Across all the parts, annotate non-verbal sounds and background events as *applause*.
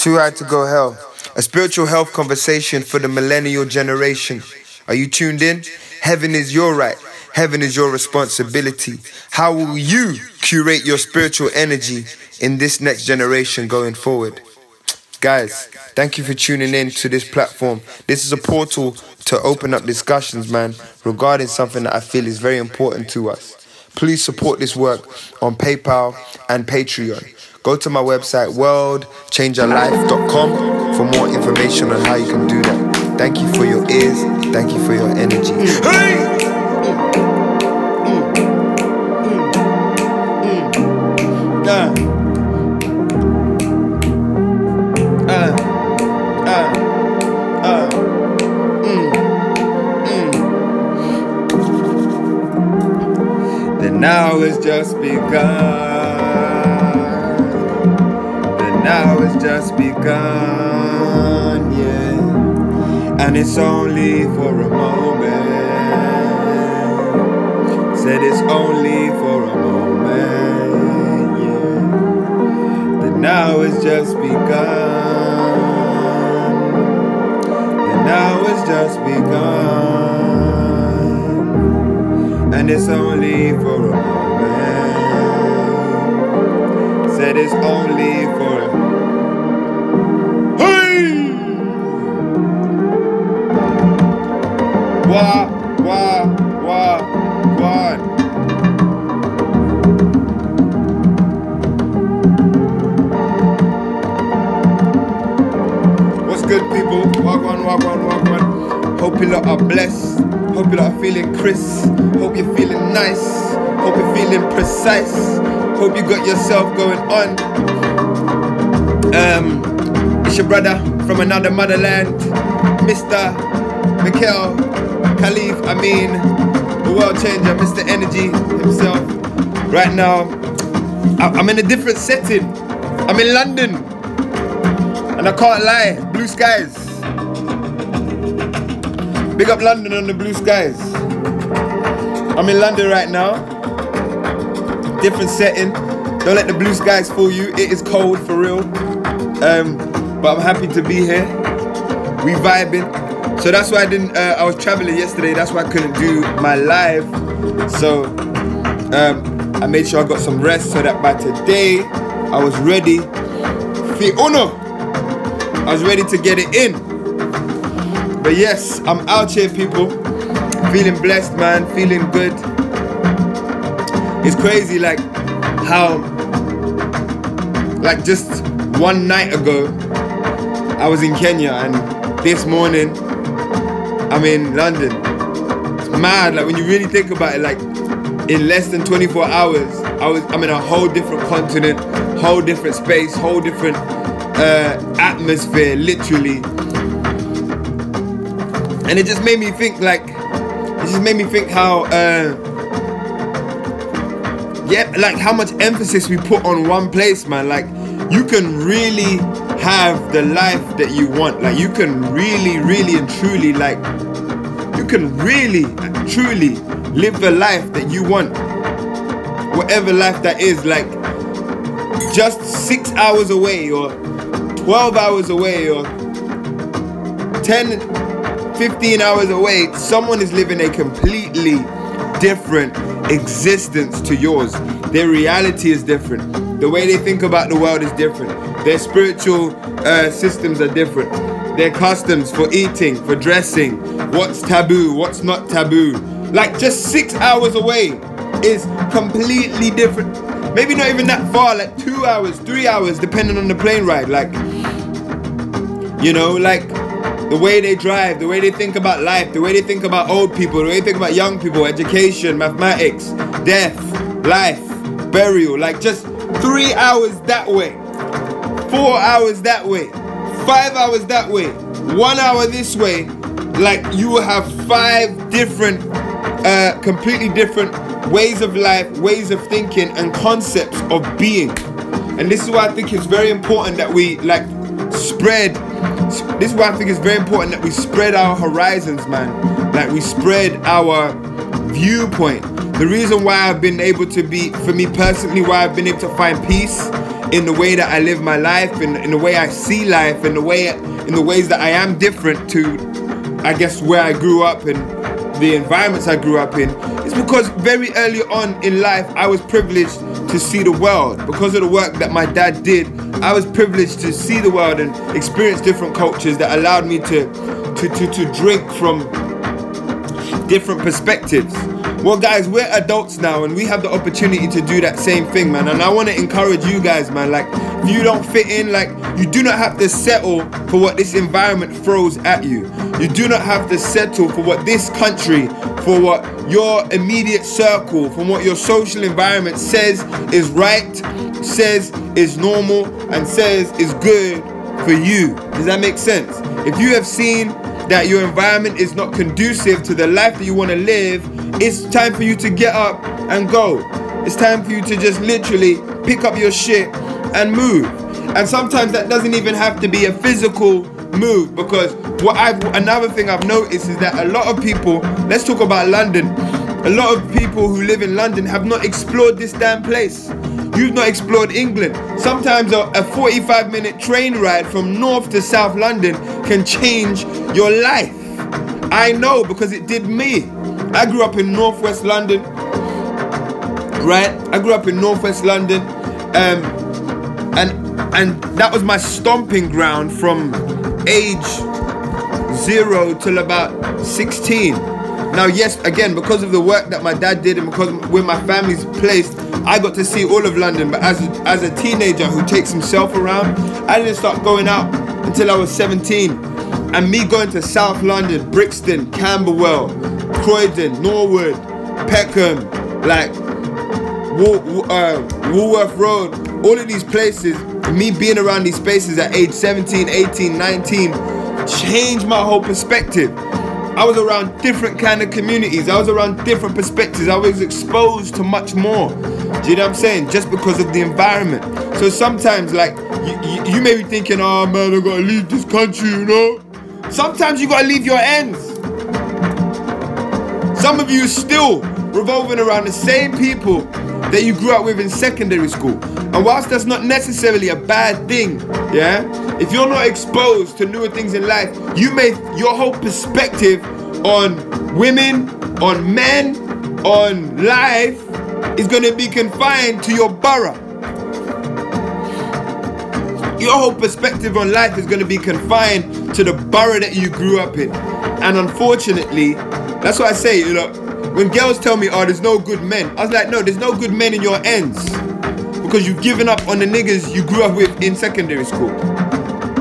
Too high to go hell. A spiritual health conversation for the millennial generation. Are you tuned in? Heaven is your right. Heaven is your responsibility. How will you curate your spiritual energy in this next generation going forward? Guys, thank you for tuning in to this platform. This is a portal to open up discussions, man, regarding something that I feel is very important to us. Please support this work on PayPal and Patreon. Go to my website, worldchangerlife.com, for more information on how you can do that. Thank you for your ears. Thank you for your energy. Hey! now it's just begun. Now it's just begun, yeah. And it's only for a moment. Said it's only for a moment, yeah. But now it's just begun. And now it's just begun. And it's only for a moment. Said it's only for a Wah, wah, wah, wah. What's good, people? On, walk on. Hope you lot are blessed. Hope you lot are feeling crisp. Hope you're feeling nice. Hope you're feeling precise. Hope you got yourself going on. Um, it's your brother from another motherland, Mr. Mikhail Khalif, I mean, the world changer, Mr. Energy himself. Right now, I'm in a different setting. I'm in London. And I can't lie, blue skies. Big up London on the blue skies. I'm in London right now. Different setting. Don't let the blue skies fool you. It is cold for real. Um, but I'm happy to be here. We vibing. So that's why I didn't. Uh, I was traveling yesterday. That's why I couldn't do my live. So um, I made sure I got some rest so that by today I was ready. Uno. I was ready to get it in. But yes, I'm out here, people. Feeling blessed, man. Feeling good. It's crazy, like how, like just one night ago, I was in Kenya and this morning I'm in London. It's mad. Like when you really think about it, like in less than 24 hours, I was I'm in a whole different continent, whole different space, whole different uh, atmosphere, literally. And it just made me think like it just made me think how uh, yeah, like how much emphasis we put on one place, man. Like you can really have the life that you want. Like you can really, really and truly like you can really truly live the life that you want. Whatever life that is, like just six hours away or 12 hours away or 10, 15 hours away, someone is living a completely different existence to yours. Their reality is different. The way they think about the world is different. Their spiritual uh, systems are different. Their customs for eating, for dressing, what's taboo, what's not taboo. Like just six hours away is completely different. Maybe not even that far, like two hours, three hours, depending on the plane ride. Like, you know, like the way they drive, the way they think about life, the way they think about old people, the way they think about young people, education, mathematics, death, life, burial. Like just three hours that way, four hours that way, five hours that way, one hour this way. Like you will have five different, uh, completely different ways of life, ways of thinking, and concepts of being. And this is why I think it's very important that we like spread this is why I think it's very important that we spread our horizons, man. Like we spread our viewpoint. The reason why I've been able to be, for me personally, why I've been able to find peace in the way that I live my life, in, in the way I see life, in the way in the ways that I am different to, I guess, where I grew up and the environments I grew up in, is because very early on in life I was privileged to see the world. Because of the work that my dad did, I was privileged to see the world and experience different cultures that allowed me to to, to, to drink from different perspectives. Well, guys, we're adults now and we have the opportunity to do that same thing, man. And I want to encourage you guys, man. Like, if you don't fit in, like, you do not have to settle for what this environment throws at you. You do not have to settle for what this country, for what your immediate circle, from what your social environment says is right, says is normal, and says is good for you. Does that make sense? If you have seen that your environment is not conducive to the life that you want to live, it's time for you to get up and go. It's time for you to just literally pick up your shit and move. And sometimes that doesn't even have to be a physical move because what I've another thing I've noticed is that a lot of people, let's talk about London. A lot of people who live in London have not explored this damn place. You've not explored England. Sometimes a, a 45 minute train ride from north to south London can change your life. I know because it did me. I grew up in northwest London, right? I grew up in northwest London, um, and and that was my stomping ground from age zero till about 16. Now, yes, again, because of the work that my dad did and because where my family's placed, I got to see all of London. But as a, as a teenager who takes himself around, I didn't start going out until I was 17. And me going to South London, Brixton, Camberwell, Croydon, Norwood, Peckham, like uh, Walworth Road, all of these places, me being around these spaces at age 17, 18, 19, changed my whole perspective. I was around different kind of communities. I was around different perspectives. I was exposed to much more. Do you know what I'm saying? Just because of the environment. So sometimes, like, you, you, you may be thinking, oh man, I gotta leave this country, you know? Sometimes you gotta leave your ends. Some of you still revolving around the same people that you grew up with in secondary school. And whilst that's not necessarily a bad thing, yeah, if you're not exposed to newer things in life, you may your whole perspective on women, on men, on life is going to be confined to your borough. Your whole perspective on life is going to be confined to the borough that you grew up in. And unfortunately, that's what I say, you know, when girls tell me, oh, there's no good men, I was like, no, there's no good men in your ends. Because you've given up on the niggas you grew up with in secondary school.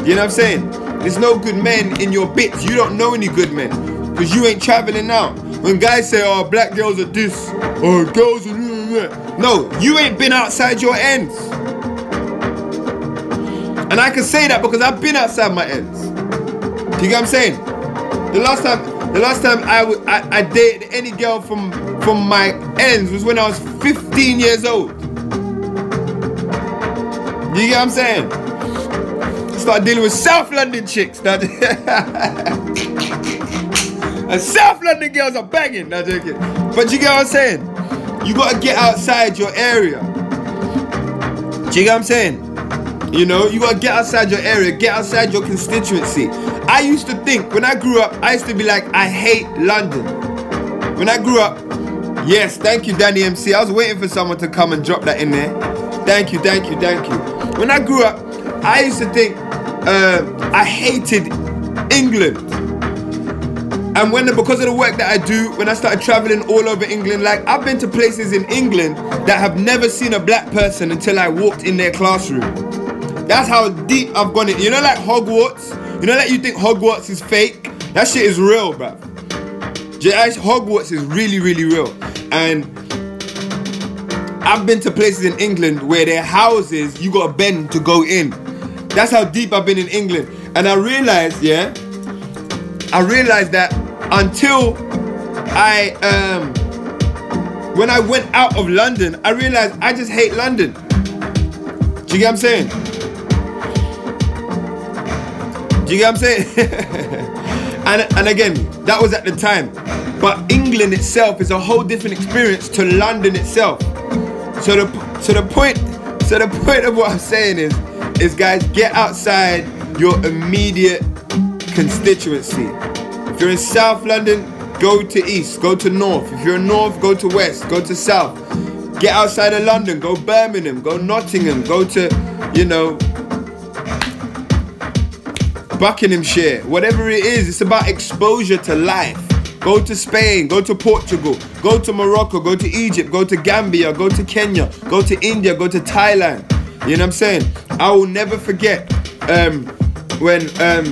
You know what I'm saying? There's no good men in your bits. You don't know any good men. Because you ain't traveling out. When guys say, oh, black girls are this, or oh, girls are this, that. No, you ain't been outside your ends. And I can say that because I've been outside my ends. Do you get what I'm saying? The last time, the last time I, w- I, I dated any girl from from my ends was when I was 15 years old. You get what I'm saying? Start dealing with South London chicks. *laughs* and South London girls are banging. Not joking. But you get what I'm saying? You gotta get outside your area. Do you get what I'm saying? You know, you gotta get outside your area, get outside your constituency. I used to think when I grew up, I used to be like, I hate London. When I grew up, yes, thank you, Danny MC. I was waiting for someone to come and drop that in there. Thank you, thank you, thank you. When I grew up, I used to think uh, I hated England. And when because of the work that I do, when I started traveling all over England, like I've been to places in England that have never seen a black person until I walked in their classroom. That's how deep I've gone in. You know, like Hogwarts. You know, like you think Hogwarts is fake. That shit is real, bruv. Hogwarts is really, really real. And I've been to places in England where their houses you gotta bend to go in. That's how deep I've been in England. And I realized, yeah, I realized that until I um when I went out of London, I realized I just hate London. Do you get what I'm saying? Do you get what I'm saying? *laughs* and, and again, that was at the time. But England itself is a whole different experience to London itself. So the so the point So the point of what I'm saying is, is guys, get outside your immediate constituency. If you're in South London, go to East, go to North. If you're in North, go to West, go to South. Get outside of London, go Birmingham, go Nottingham, go to, you know, Buckinghamshire, whatever it is, it's about exposure to life. Go to Spain, go to Portugal, go to Morocco, go to Egypt, go to Gambia, go to Kenya, go to India, go to Thailand. You know what I'm saying? I will never forget um, when um,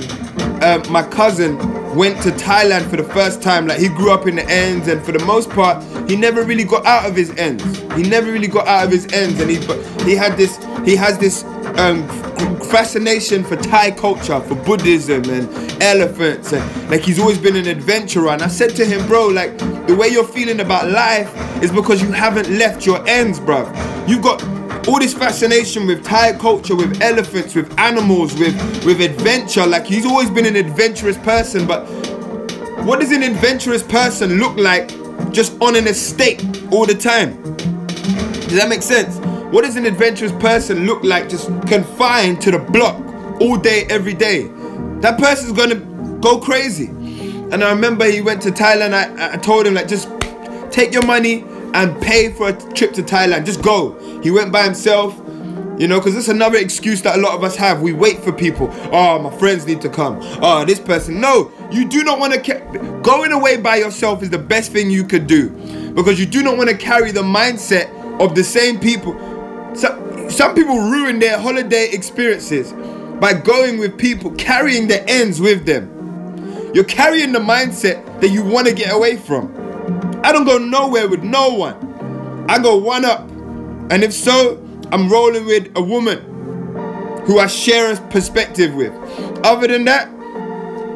uh, my cousin went to Thailand for the first time. Like he grew up in the ends, and for the most part, he never really got out of his ends. He never really got out of his ends, and he he had this he has this um, fascination for Thai culture, for Buddhism and elephants, and like he's always been an adventurer. And I said to him, bro, like the way you're feeling about life is because you haven't left your ends, bro. You've got all this fascination with Thai culture, with elephants, with animals, with with adventure. Like he's always been an adventurous person, but what does an adventurous person look like just on an estate all the time? Does that make sense? What does an adventurous person look like just confined to the block all day, every day? That person's gonna go crazy. And I remember he went to Thailand. I, I told him, like, just take your money and pay for a trip to Thailand. Just go. He went by himself, you know, because it's another excuse that a lot of us have. We wait for people. Oh, my friends need to come. Oh, this person. No, you do not want to. Ca- Going away by yourself is the best thing you could do because you do not want to carry the mindset of the same people. So, some people ruin their holiday experiences by going with people, carrying the ends with them. You're carrying the mindset that you want to get away from. I don't go nowhere with no one. I go one up. And if so, I'm rolling with a woman who I share a perspective with. Other than that,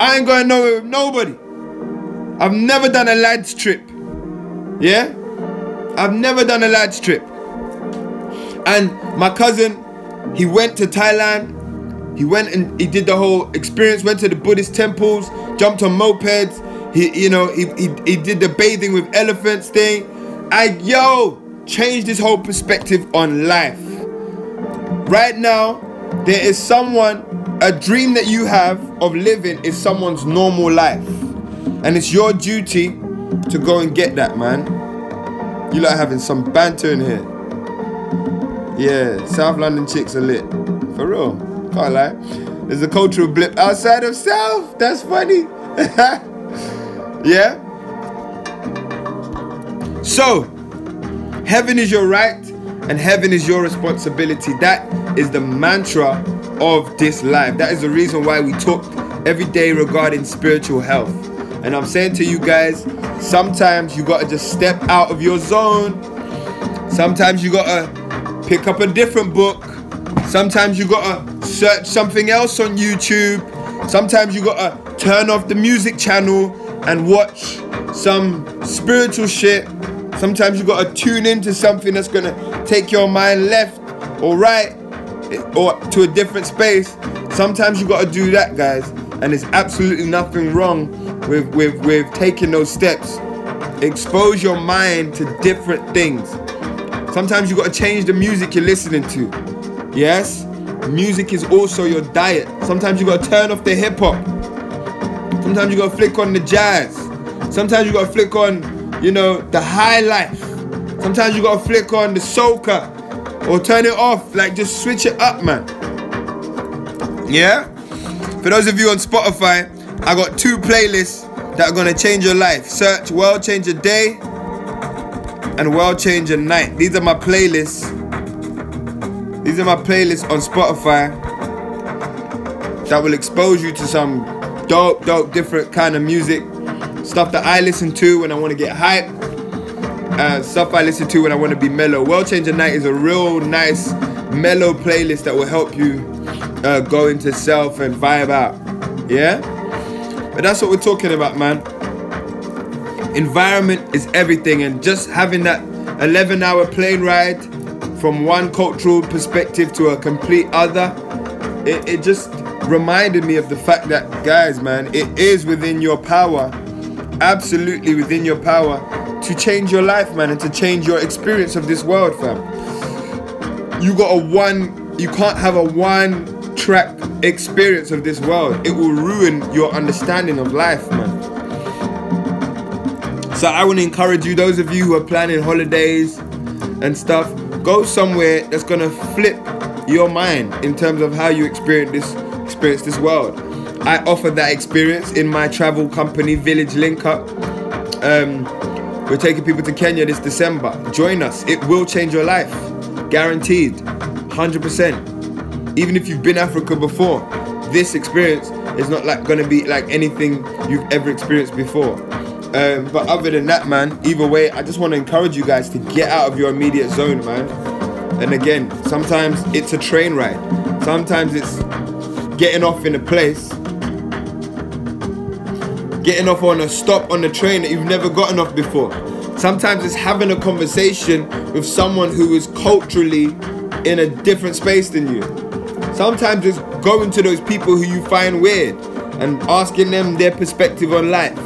I ain't going nowhere with nobody. I've never done a lads trip. Yeah? I've never done a lads trip. And my cousin, he went to Thailand. He went and he did the whole experience, went to the Buddhist temples, jumped on mopeds. He, you know, he, he, he did the bathing with elephants thing. I, yo, changed his whole perspective on life. Right now, there is someone, a dream that you have of living is someone's normal life. And it's your duty to go and get that, man. You like having some banter in here. Yeah, South London chicks are lit. For real. Can't lie. There's a cultural blip outside of South. That's funny. *laughs* yeah? So, heaven is your right and heaven is your responsibility. That is the mantra of this life. That is the reason why we talk every day regarding spiritual health. And I'm saying to you guys, sometimes you gotta just step out of your zone. Sometimes you gotta pick up a different book. Sometimes you gotta search something else on YouTube. Sometimes you gotta turn off the music channel and watch some spiritual shit. Sometimes you gotta tune into something that's gonna take your mind left or right or to a different space. Sometimes you gotta do that, guys. And there's absolutely nothing wrong with, with, with taking those steps. Expose your mind to different things. Sometimes you gotta change the music you're listening to. Yes? Music is also your diet. Sometimes you gotta turn off the hip hop. Sometimes you gotta flick on the jazz. Sometimes you gotta flick on, you know, the high life. Sometimes you gotta flick on the soca or turn it off. Like just switch it up, man. Yeah? For those of you on Spotify, I got two playlists that are gonna change your life. Search World Changer Day and World Changer Night. These are my playlists. These are my playlists on Spotify that will expose you to some dope, dope, different kind of music. Stuff that I listen to when I want to get hype. Uh, stuff I listen to when I want to be mellow. World Changer Night is a real nice, mellow playlist that will help you uh, go into self and vibe out. Yeah? But that's what we're talking about, man. Environment is everything, and just having that 11 hour plane ride from one cultural perspective to a complete other, it, it just reminded me of the fact that, guys, man, it is within your power, absolutely within your power, to change your life, man, and to change your experience of this world, fam. you got a one, you can't have a one track experience of this world. It will ruin your understanding of life, man. So I want to encourage you, those of you who are planning holidays and stuff, go somewhere that's gonna flip your mind in terms of how you experience this experience this world. I offer that experience in my travel company, Village Link Up. Um, we're taking people to Kenya this December. Join us. It will change your life. Guaranteed. 100%. Even if you've been Africa before, this experience is not like gonna be like anything you've ever experienced before. Um, but other than that, man, either way, I just want to encourage you guys to get out of your immediate zone, man. And again, sometimes it's a train ride. Sometimes it's getting off in a place, getting off on a stop on the train that you've never gotten off before. Sometimes it's having a conversation with someone who is culturally in a different space than you. Sometimes it's going to those people who you find weird and asking them their perspective on life.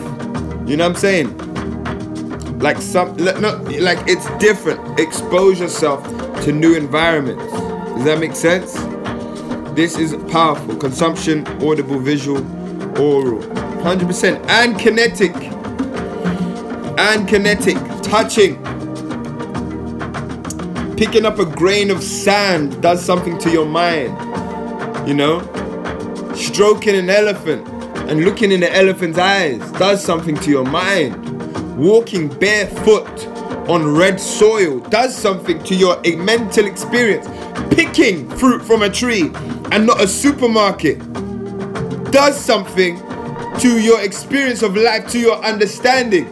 You know what I'm saying? Like some, like it's different. Expose yourself to new environments. Does that make sense? This is powerful. Consumption, audible, visual, oral. 100% and kinetic. And kinetic. Touching. Picking up a grain of sand does something to your mind. You know? Stroking an elephant and looking in the elephant's eyes does something to your mind. Walking barefoot on red soil does something to your mental experience. Picking fruit from a tree and not a supermarket does something to your experience of life, to your understanding.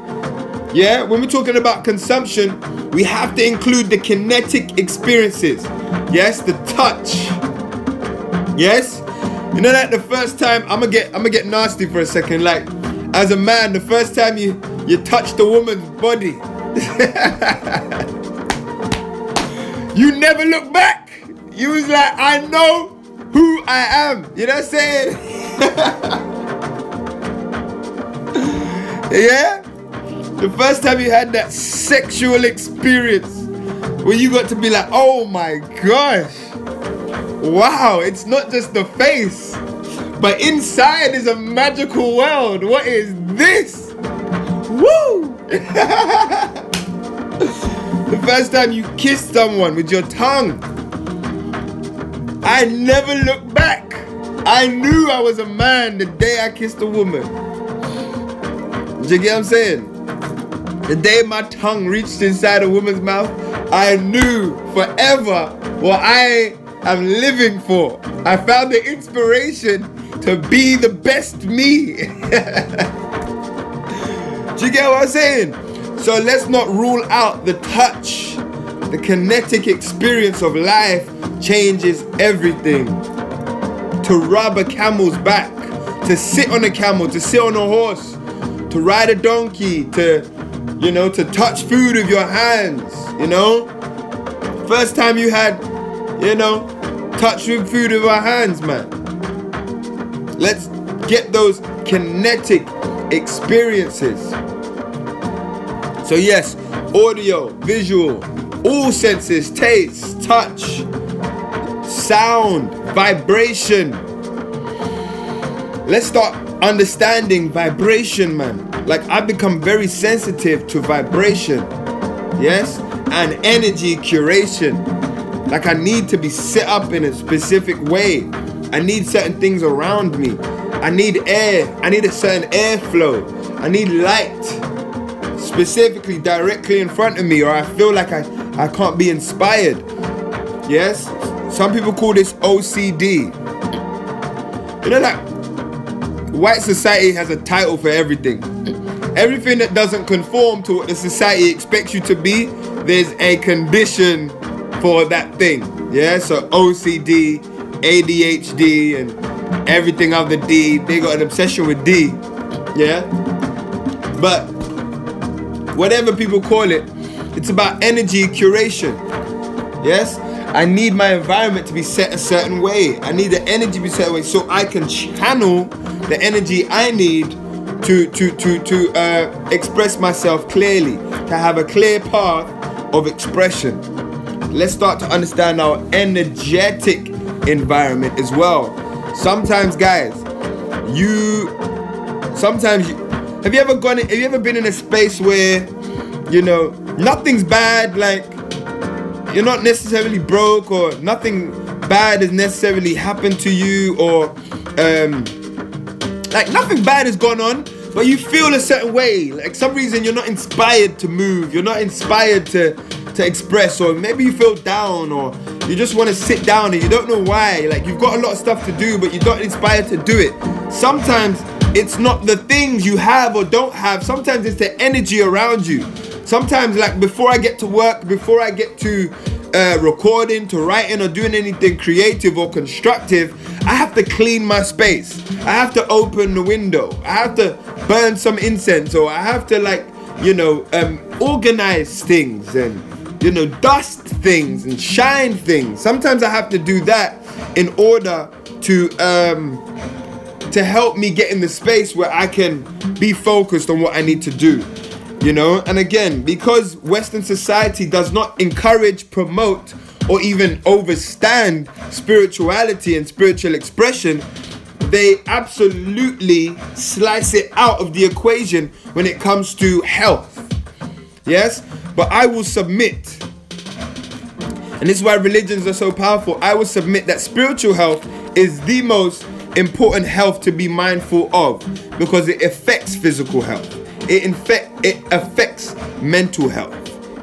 Yeah, when we're talking about consumption, we have to include the kinetic experiences. Yes, the touch. Yes, you know that the first time I'm gonna get I'm gonna get nasty for a second. Like, as a man, the first time you you touched a woman's body, *laughs* you never look back. You was like, I know who I am. You know what I'm saying? *laughs* yeah? The first time you had that sexual experience where you got to be like, oh my gosh. Wow, it's not just the face, but inside is a magical world. What is this? Woo! *laughs* the first time you kiss someone with your tongue, I never looked back. I knew I was a man the day I kissed a woman. Do you get what I'm saying? The day my tongue reached inside a woman's mouth, I knew forever what I I'm living for. I found the inspiration to be the best me. *laughs* Do you get what I'm saying? So let's not rule out the touch. The kinetic experience of life changes everything. To rub a camel's back, to sit on a camel, to sit on a horse, to ride a donkey, to, you know, to touch food with your hands, you know? First time you had, you know, touching food with our hands, man. Let's get those kinetic experiences. So, yes, audio, visual, all senses, taste, touch, sound, vibration. Let's start understanding vibration, man. Like, I've become very sensitive to vibration, yes, and energy curation. Like I need to be set up in a specific way. I need certain things around me. I need air. I need a certain airflow. I need light specifically directly in front of me, or I feel like I, I can't be inspired. Yes? Some people call this OCD. You know, like, white society has a title for everything. Everything that doesn't conform to what the society expects you to be, there's a condition for that thing. Yeah, so OCD, ADHD, and everything of the D. They got an obsession with D. Yeah, but whatever people call it, it's about energy curation. Yes, I need my environment to be set a certain way. I need the energy to be set away so I can channel the energy I need to to to to uh, express myself clearly, to have a clear path of expression. let's start to understand our energetic environment as well. Sometimes, guys, you sometimes you, have you ever gone have you ever been in a space where you know nothing's bad like you're not necessarily broke or nothing bad has necessarily happened to you or um like nothing bad has gone on but you feel a certain way. Like some reason you're not inspired to move you're not inspired to to express or maybe you feel down or you just want to sit down and you don't know why. Like you've got a lot of stuff to do but you're not inspired to do it. Sometimes it's not the things you have or don't have. Sometimes it's the energy around you sometimes like before i get to work before i get to uh, recording to writing or doing anything creative or constructive i have to clean my space i have to open the window i have to burn some incense or i have to like you know um, organize things and you know, dust things and shine things. Sometimes I have to do that in order to um, to help me get in the space where I can be focused on what I need to do. You know, and again, because Western society does not encourage, promote, or even overstand spirituality and spiritual expression, they absolutely slice it out of the equation when it comes to health. Yes? But I will submit, and this is why religions are so powerful. I will submit that spiritual health is the most important health to be mindful of because it affects physical health. It infect it affects mental health.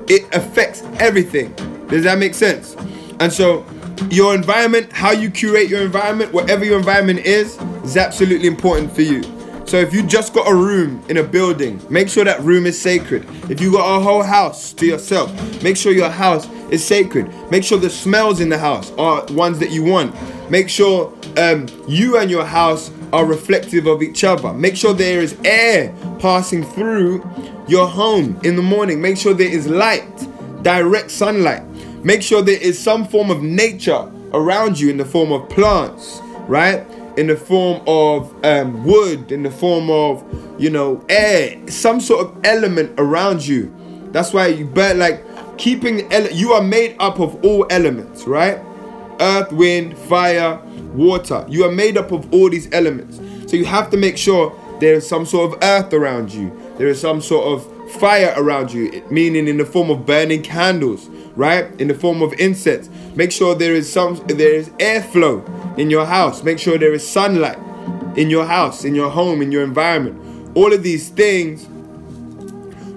It affects everything. Does that make sense? And so your environment, how you curate your environment, whatever your environment is, is absolutely important for you. So if you just got a room in a building, make sure that room is sacred. If you got a whole house to yourself, make sure your house is sacred. Make sure the smells in the house are ones that you want. Make sure um, you and your house are reflective of each other. Make sure there is air passing through your home in the morning. Make sure there is light, direct sunlight. Make sure there is some form of nature around you in the form of plants, right? in the form of um, wood, in the form of, you know, air, some sort of element around you. That's why you burn, like, keeping, ele- you are made up of all elements, right? Earth, wind, fire, water. You are made up of all these elements. So you have to make sure there is some sort of earth around you. There is some sort of fire around you, meaning in the form of burning candles, right? In the form of incense. Make sure there is some there is airflow in your house. Make sure there is sunlight in your house, in your home, in your environment. All of these things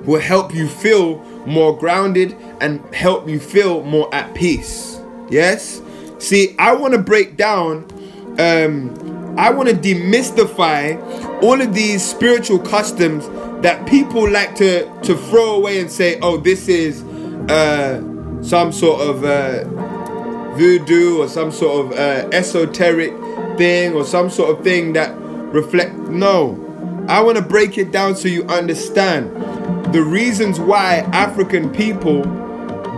will help you feel more grounded and help you feel more at peace. Yes? See, I want to break down, um, I want to demystify all of these spiritual customs that people like to, to throw away and say, oh, this is uh, some sort of. Uh, voodoo or some sort of uh, esoteric thing or some sort of thing that reflect no i want to break it down so you understand the reasons why african people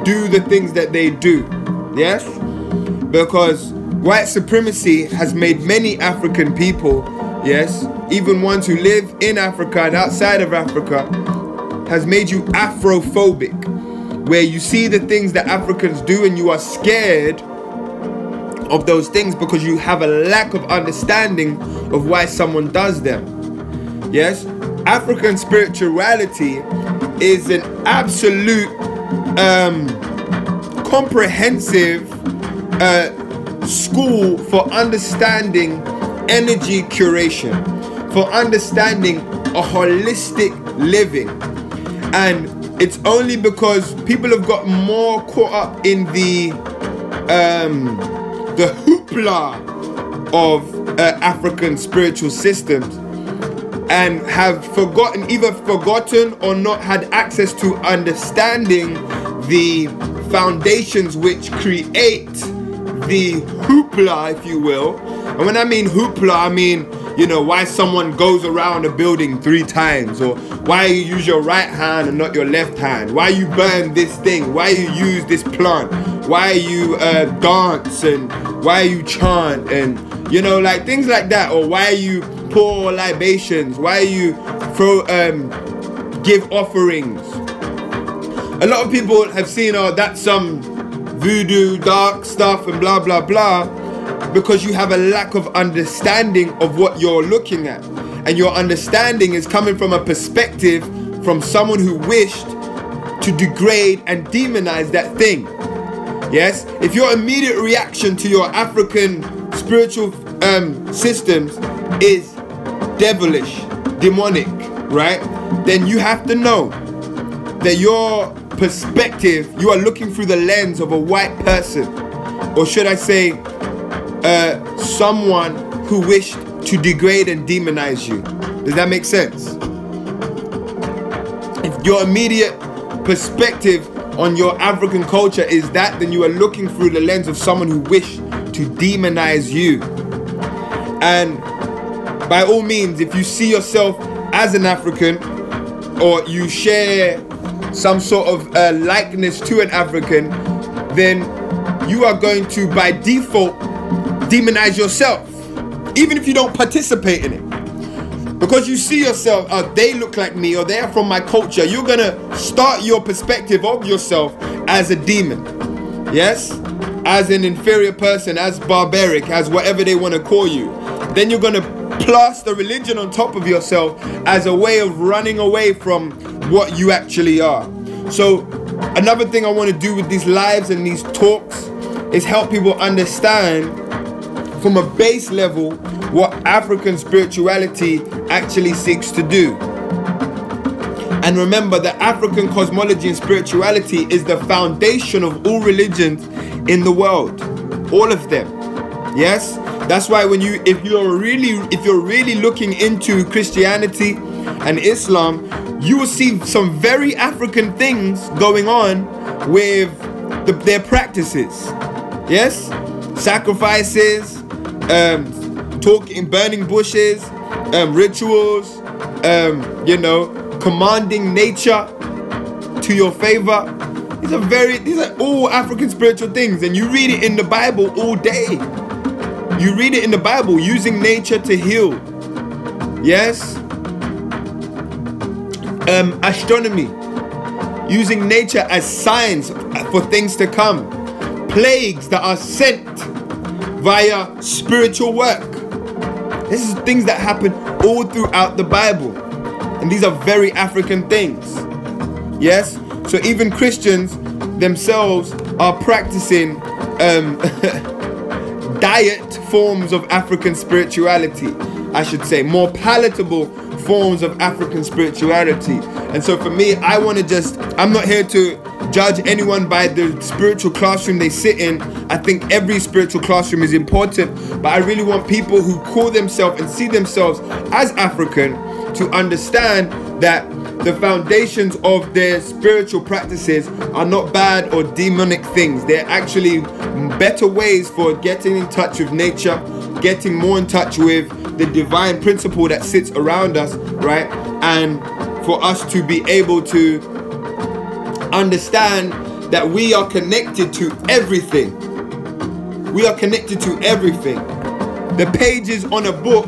do the things that they do yes because white supremacy has made many african people yes even ones who live in africa and outside of africa has made you afrophobic where you see the things that Africans do and you are scared of those things because you have a lack of understanding of why someone does them. Yes? African spirituality is an absolute um, comprehensive school for understanding energy curation, for understanding a holistic living. And it's only because people have got more caught up in the um, the hoopla of uh, African spiritual systems and have forgotten, either forgotten or not had access to understanding the foundations which create the hoopla, if you will. And when I mean hoopla, I mean you know, why someone goes around a building three times, or why you use your right hand and not your left hand, why you burn this thing, why you use this plant, why you uh, dance and why you chant and you know, like things like that, or why you pour libations, why you throw um give offerings. A lot of people have seen, oh, that's some voodoo, dark stuff, and blah blah blah, because you have a lack of understanding of what you're looking at. And your understanding is coming from a perspective from someone who wished to degrade and demonize that thing. Yes? If your immediate reaction to your African spiritual um, systems is devilish, demonic, right? Then you have to know that your perspective, you are looking through the lens of a white person, or should I say, uh, someone who wished to degrade and demonize you. Does that make sense? If your immediate perspective on your African culture is that, then you are looking through the lens of someone who wished to demonize you. And by all means, if you see yourself as an African or you share some sort of uh, likeness to an African, then you are going to, by default, demonize yourself, even if you don't participate in it. Because you see yourself, uh, they look like me or they're from my culture, you're gonna start your perspective of yourself as a demon. Yes? As an inferior person, as barbaric, as whatever they want to call you. Then you're gonna plaster religion on top of yourself as a way of running away from what you actually are. So, another thing I want to do with these lives and these talks is help people understand from a base level what African spirituality actually seeks to do. And remember that African cosmology and spirituality is the foundation of all religions in the world. All of them. Yes? That's why when you if you're really if you're really looking into Christianity and Islam, you will see some very African things going on with the, their practices. Yes? Sacrifices, um, talking, burning bushes, um, rituals, um, you know, commanding nature to your favor. These are very, these are all African spiritual things, and you read it in the Bible all day. You read it in the Bible, using nature to heal. Yes? Um, astronomy, using nature as signs for things to come. Plagues that are sent via spiritual work. This is things that happen all throughout the Bible. And these are very African things. Yes? So even Christians themselves are practicing um, *laughs* diet forms of African spirituality, I should say, more palatable forms of African spirituality. And so for me, I want to just, I'm not here to judge anyone by the spiritual classroom they sit in. I think every spiritual classroom is important, but I really want people who call themselves and see themselves as African to understand that the foundations of their spiritual practices are not bad or demonic things. They're actually better ways for getting in touch with nature, getting more in touch with the divine principle that sits around us, right? And for us to be able to understand that we are connected to everything. We are connected to everything. The pages on a book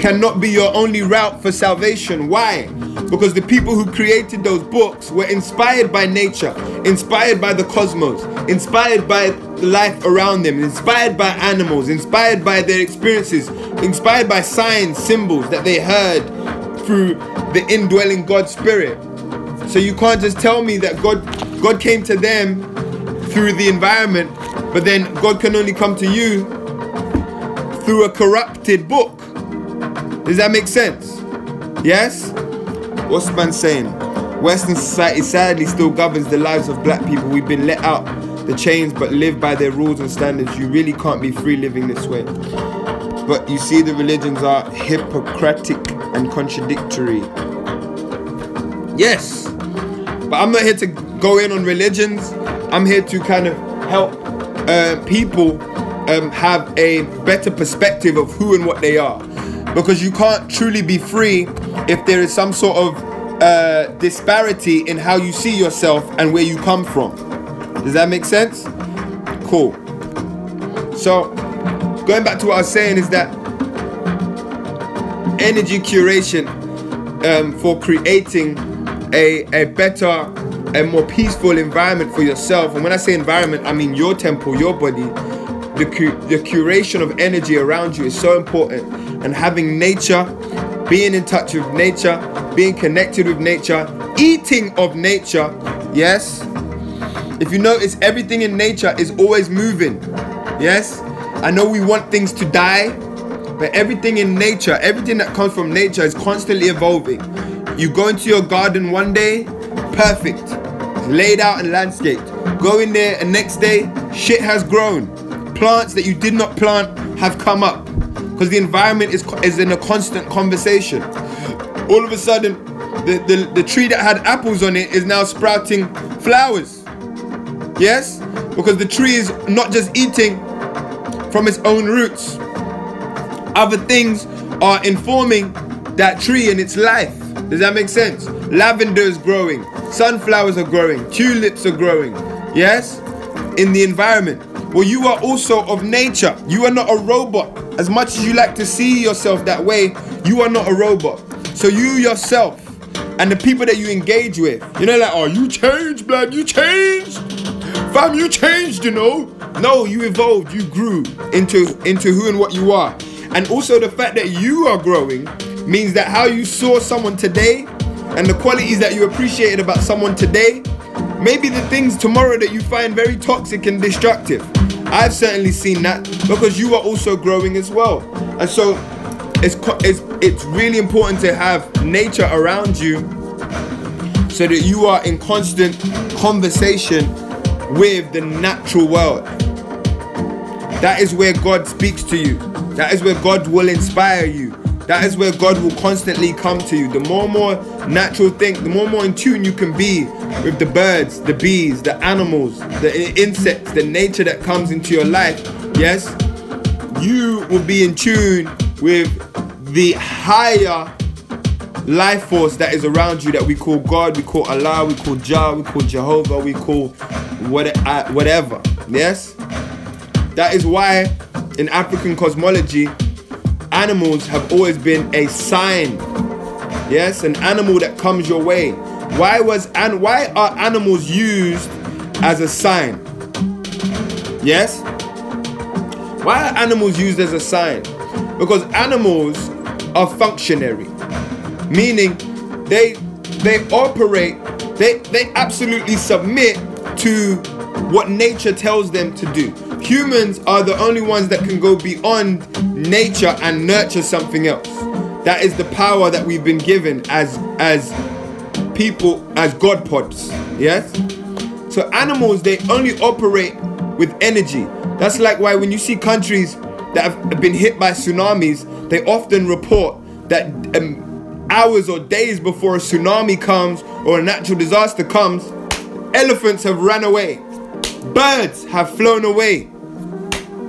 cannot be your only route for salvation. Why? Because the people who created those books were inspired by nature, inspired by the cosmos, inspired by life around them, inspired by animals, inspired by their experiences, inspired by signs, symbols that they heard through the indwelling God Spirit. So you can't just tell me that God God came to them through the environment, but then God can only come to you through a corrupted book. Does that make sense? Yes? What's man saying? Western society sadly still governs the lives of black people. We've been let out the chains but live by their rules and standards. You really can't be free living this way. But you see, the religions are hypocritic and contradictory. Yes, but I'm not here to go in on religions. I'm here to kind of help uh, people um, have a better perspective of who and what they are because you can't truly be free if there is some sort of uh, disparity in how you see yourself and where you come from. Does that make sense? Cool. So, going back to what I was saying is that energy curation um, for creating a, a better a more peaceful environment for yourself. And when I say environment, I mean your temple, your body. The, cu- the curation of energy around you is so important. And having nature, being in touch with nature, being connected with nature, eating of nature, yes. If you notice, everything in nature is always moving, yes. I know we want things to die, but everything in nature, everything that comes from nature is constantly evolving. You go into your garden one day, perfect, laid out and landscaped. Go in there and next day, shit has grown. Plants that you did not plant have come up because the environment is, is in a constant conversation. All of a sudden, the, the, the tree that had apples on it is now sprouting flowers. Yes? Because the tree is not just eating from its own roots, other things are informing that tree and its life. Does that make sense? Lavender is growing, sunflowers are growing, tulips are growing. Yes? In the environment. Well, you are also of nature. You are not a robot. As much as you like to see yourself that way, you are not a robot. So you yourself and the people that you engage with, you know, like, oh, you changed, blood, you changed. Fam, you changed, you know. No, you evolved, you grew into into who and what you are. And also the fact that you are growing means that how you saw someone today and the qualities that you appreciated about someone today maybe the things tomorrow that you find very toxic and destructive. I've certainly seen that because you are also growing as well. And so it's it's it's really important to have nature around you so that you are in constant conversation with the natural world. That is where God speaks to you. That is where God will inspire you. That is where God will constantly come to you. The more and more natural thing, the more and more in tune you can be with the birds, the bees, the animals, the insects, the nature that comes into your life, yes, you will be in tune with the higher life force that is around you that we call God, we call Allah, we call Jah, we call Jehovah, we call what, uh, whatever. Yes? That is why in African cosmology, animals have always been a sign. Yes, an animal that comes your way. Why was and why are animals used as a sign? Yes? Why are animals used as a sign? Because animals are functionary. Meaning they they operate, they they absolutely submit to what nature tells them to do. Humans are the only ones that can go beyond nature and nurture something else. That is the power that we've been given as as people as god pods. Yes? So animals they only operate with energy. That's like why when you see countries that have been hit by tsunamis, they often report that um, hours or days before a tsunami comes or a natural disaster comes, elephants have run away, birds have flown away,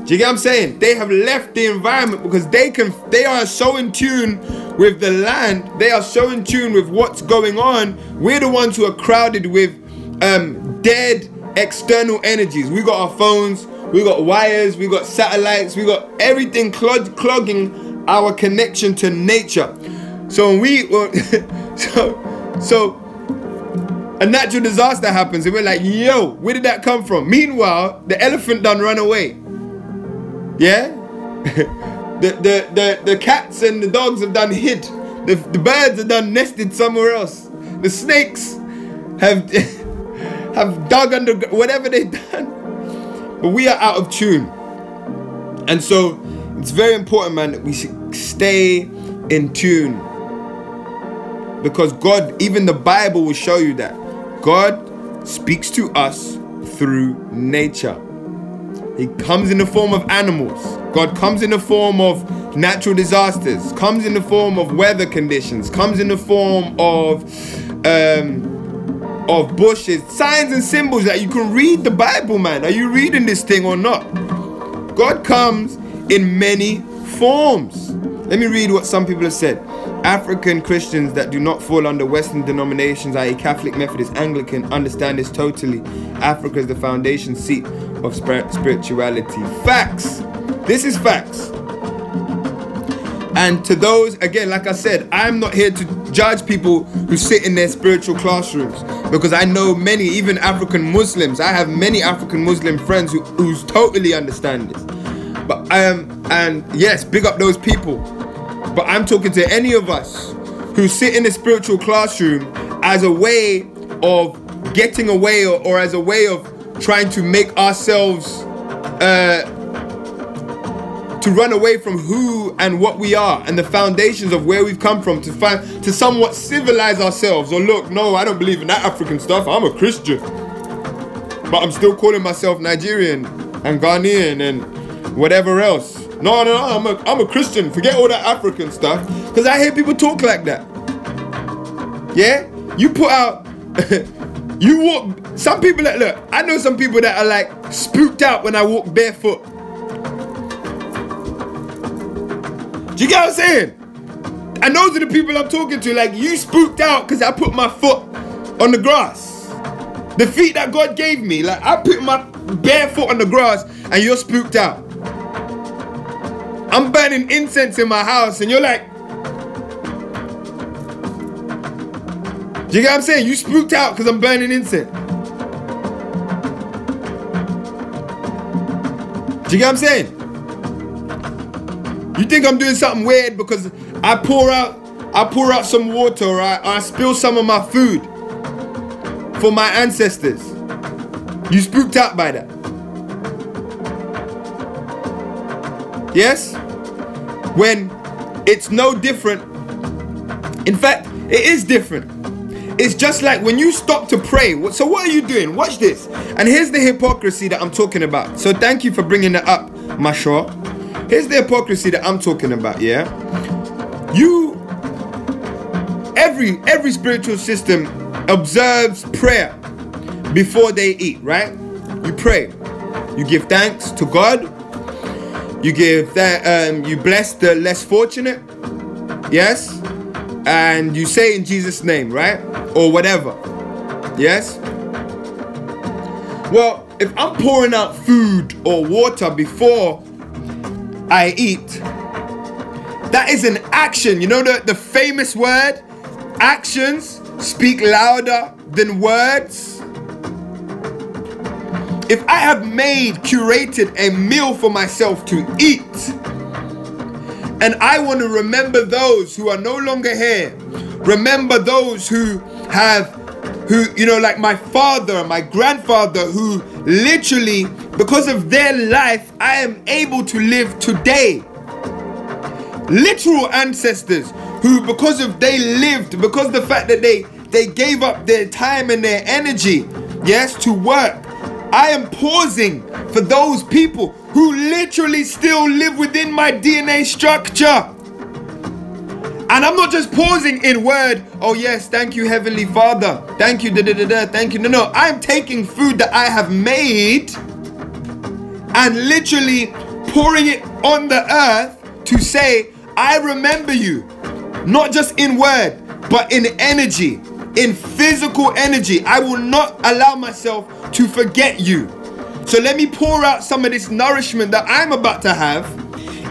do you get what I'm saying? They have left the environment because they can they are so in tune with the land, they are so in tune with what's going on. We're the ones who are crowded with um, dead external energies. We got our phones, we got wires, we got satellites, we got everything clog- clogging our connection to nature. So when we *laughs* so so a natural disaster happens and we're like, yo, where did that come from? Meanwhile, the elephant done run away. Yeah? *laughs* the, the, the, the cats and the dogs have done hid. The, the birds have done nested somewhere else. The snakes have *laughs* have dug under whatever they've done. But we are out of tune. And so it's very important, man, that we stay in tune. Because God, even the Bible will show you that. God speaks to us through nature. He comes in the form of animals. God comes in the form of natural disasters, comes in the form of weather conditions, comes in the form of um, of bushes, signs and symbols that you can read the Bible, man. Are you reading this thing or not? God comes in many forms. Let me read what some people have said. African Christians that do not fall under Western denominations, i.e., Catholic, Methodist, Anglican, understand this totally. Africa is the foundation seat of spirituality. Facts. This is facts. And to those, again, like I said, I'm not here to judge people who sit in their spiritual classrooms. Because I know many, even African Muslims. I have many African Muslim friends who who's totally understand this. But um and yes, big up those people. But I'm talking to any of us who sit in a spiritual classroom as a way of getting away or, or as a way of trying to make ourselves uh, to run away from who and what we are and the foundations of where we've come from to find to somewhat civilize ourselves or look no i don't believe in that african stuff. I'm a christian. But i'm still calling myself nigerian and ghanaian and whatever else no no no i'm a, I'm a christian forget all that african stuff because i hear people talk like that yeah you put out *laughs* you walk some people that look i know some people that are like spooked out when i walk barefoot Do you get what I'm saying? And those are the people I'm talking to. Like, you spooked out because I put my foot on the grass. The feet that God gave me. Like, I put my bare foot on the grass and you're spooked out. I'm burning incense in my house and you're like, Do you get what I'm saying? You spooked out because I'm burning incense. Do you get what I'm saying? You think I'm doing something weird because I pour out I pour out some water or I, I spill some of my food for my ancestors. You spooked out by that. Yes? When it's no different. In fact, it is different. It's just like when you stop to pray. So, what are you doing? Watch this. And here's the hypocrisy that I'm talking about. So, thank you for bringing it up, Mashaw. Here's the hypocrisy that I'm talking about, yeah? You every every spiritual system observes prayer before they eat, right? You pray. You give thanks to God. You give that um you bless the less fortunate. Yes? And you say in Jesus name, right? Or whatever. Yes? Well, if I'm pouring out food or water before I eat. That is an action. You know the, the famous word? Actions speak louder than words. If I have made, curated a meal for myself to eat, and I want to remember those who are no longer here, remember those who have who you know like my father my grandfather who literally because of their life i am able to live today. Literal ancestors who because of they lived because the fact that they they gave up their time and their energy yes to work i am pausing for those people who literally still live within my dna structure and I'm not just pausing in word, oh yes, thank you, Heavenly Father. Thank you, da da da da, thank you. No, no, I'm taking food that I have made and literally pouring it on the earth to say, I remember you. Not just in word, but in energy, in physical energy. I will not allow myself to forget you. So let me pour out some of this nourishment that I'm about to have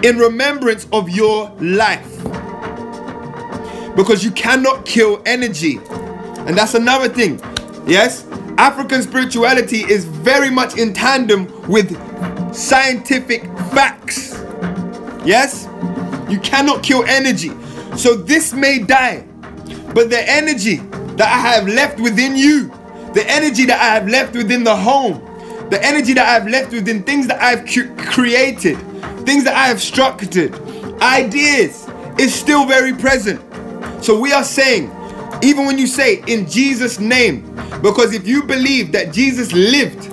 in remembrance of your life because you cannot kill energy. And that's another thing. Yes? African spirituality is very much in tandem with scientific facts. Yes? You cannot kill energy. So this may die, but the energy that I have left within you, the energy that I have left within the home, the energy that I have left within things that I've created, things that I have structured, ideas, is still very present. So we are saying, even when you say in Jesus' name, because if you believe that Jesus lived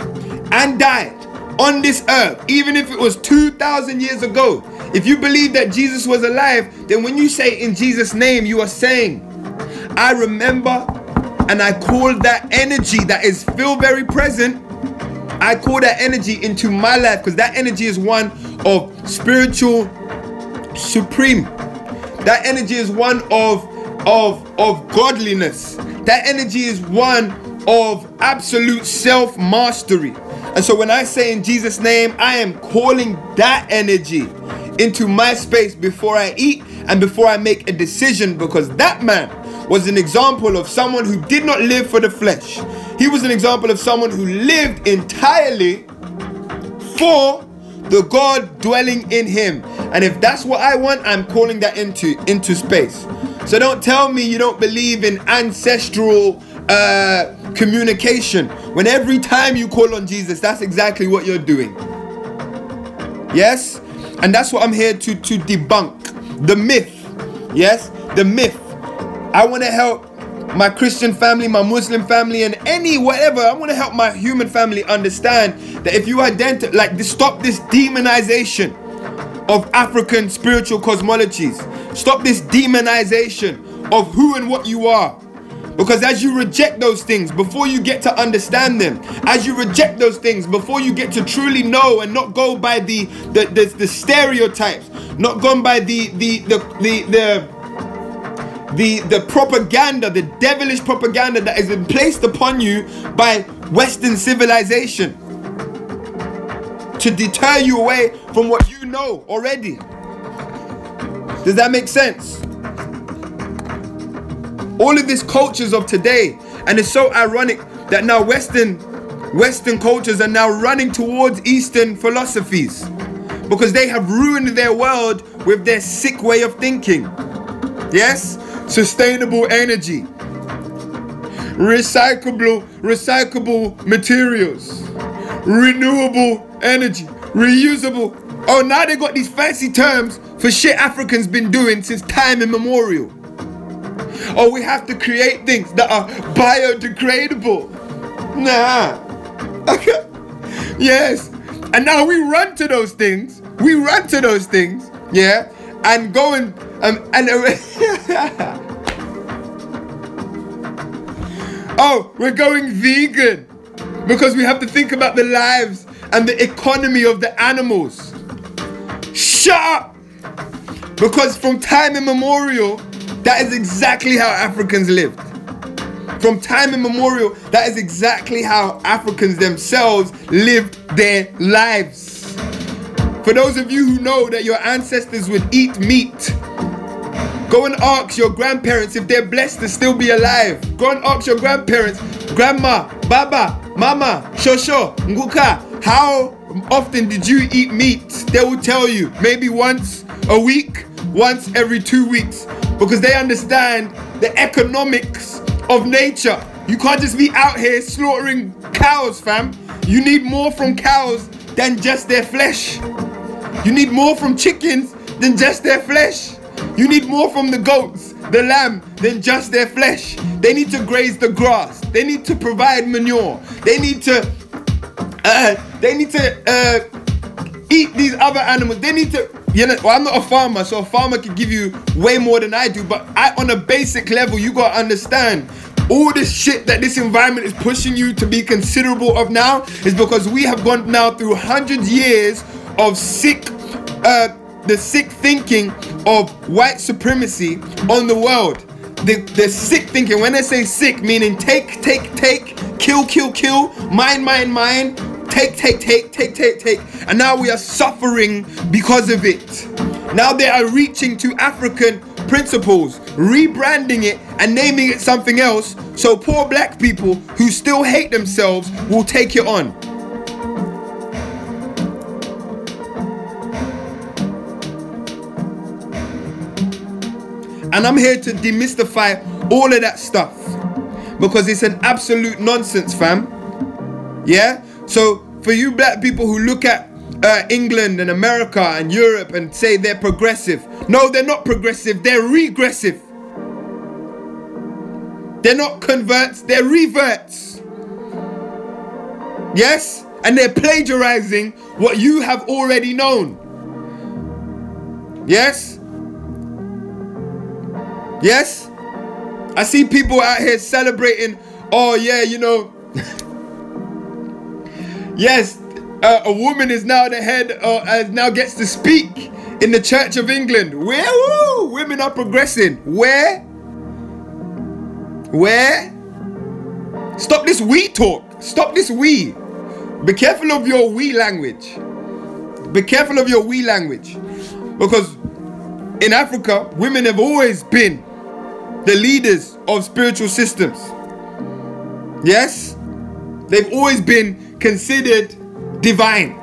and died on this earth, even if it was 2,000 years ago, if you believe that Jesus was alive, then when you say in Jesus' name, you are saying, I remember and I call that energy that is still very present. I call that energy into my life because that energy is one of spiritual supreme. That energy is one of of of godliness. That energy is one of absolute self mastery. And so when I say in Jesus' name, I am calling that energy into my space before I eat and before I make a decision because that man was an example of someone who did not live for the flesh. He was an example of someone who lived entirely for the God dwelling in him. And if that's what I want, I'm calling that into into space. So don't tell me you don't believe in ancestral uh, communication when every time you call on Jesus, that's exactly what you're doing. Yes? And that's what I'm here to to debunk. The myth. Yes? The myth. I want to help my Christian family, my Muslim family, and any whatever. I want to help my human family understand that if you identify, like, stop this demonization of African spiritual cosmologies, stop this demonization of who and what you are. Because as you reject those things before you get to understand them, as you reject those things before you get to truly know and not go by the the, the, the stereotypes, not gone by the the the the, the the the propaganda, the devilish propaganda that has been placed upon you by Western civilization to deter you away from what you know already. Does that make sense? All of these cultures of today, and it's so ironic that now Western Western cultures are now running towards Eastern philosophies because they have ruined their world with their sick way of thinking. Yes? Sustainable energy. Recyclable recyclable materials. Renewable energy. Reusable. Oh, now they got these fancy terms for shit Africans been doing since time immemorial. Oh, we have to create things that are biodegradable. Nah. Okay. *laughs* yes. And now we run to those things. We run to those things. Yeah. And go and um, and *laughs* oh, we're going vegan because we have to think about the lives and the economy of the animals. Shut up! Because from time immemorial, that is exactly how Africans lived. From time immemorial, that is exactly how Africans themselves lived their lives. For those of you who know that your ancestors would eat meat, go and ask your grandparents if they're blessed to still be alive. Go and ask your grandparents, grandma, baba, mama, shosho, nguka, how often did you eat meat? They will tell you maybe once a week, once every two weeks because they understand the economics of nature. You can't just be out here slaughtering cows, fam. You need more from cows than just their flesh. You need more from chickens than just their flesh. You need more from the goats, the lamb, than just their flesh. They need to graze the grass. They need to provide manure. They need to, uh, they need to uh, eat these other animals. They need to you know, well, I'm not a farmer, so a farmer can give you way more than I do. But I, on a basic level, you gotta understand all this shit that this environment is pushing you to be considerable of now is because we have gone now through hundreds years of sick, uh, the sick thinking of white supremacy on the world. The, the sick thinking, when I say sick, meaning take, take, take, kill, kill, kill, mine, mine, mine, take, take, take, take, take, take. And now we are suffering because of it. Now they are reaching to African principles, rebranding it and naming it something else so poor black people who still hate themselves will take it on. And I'm here to demystify all of that stuff because it's an absolute nonsense, fam. Yeah? So for you black people who look at uh, England and America and Europe and say they're progressive, no, they're not progressive, they're regressive. They're not converts, they're reverts. Yes? And they're plagiarizing what you have already known. Yes? Yes? I see people out here celebrating, oh yeah, you know. *laughs* Yes, uh, a woman is now the head, uh, now gets to speak in the Church of England. Where woo, women are progressing. Where? Where? Stop this we talk. Stop this we. Be careful of your we language. Be careful of your we language. Because in Africa, women have always been the leaders of spiritual systems. Yes? They've always been considered divine.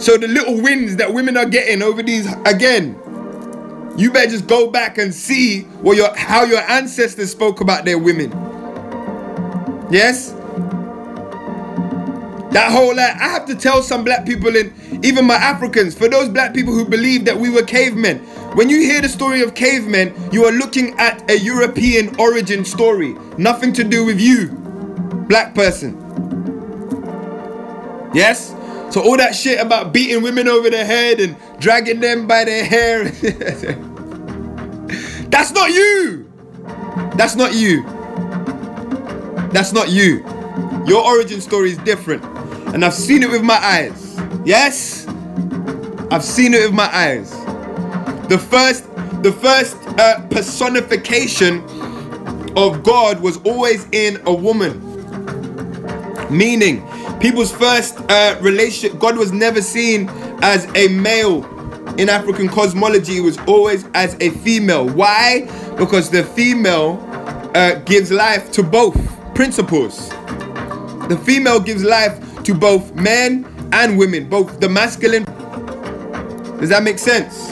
So the little wins that women are getting over these again, you better just go back and see what your how your ancestors spoke about their women. Yes? That whole like, I have to tell some black people and even my Africans, for those black people who believe that we were cavemen, when you hear the story of cavemen, you are looking at a European origin story. Nothing to do with you, black person. Yes? So all that shit about beating women over the head and dragging them by their hair. *laughs* That's not you. That's not you. That's not you. Your origin story is different. And I've seen it with my eyes. Yes? I've seen it with my eyes. The first the first uh, personification of God was always in a woman. Meaning, people's first uh, relationship, God was never seen as a male in African cosmology, it was always as a female. Why? Because the female uh, gives life to both principles. The female gives life to both men and women, both the masculine. Does that make sense?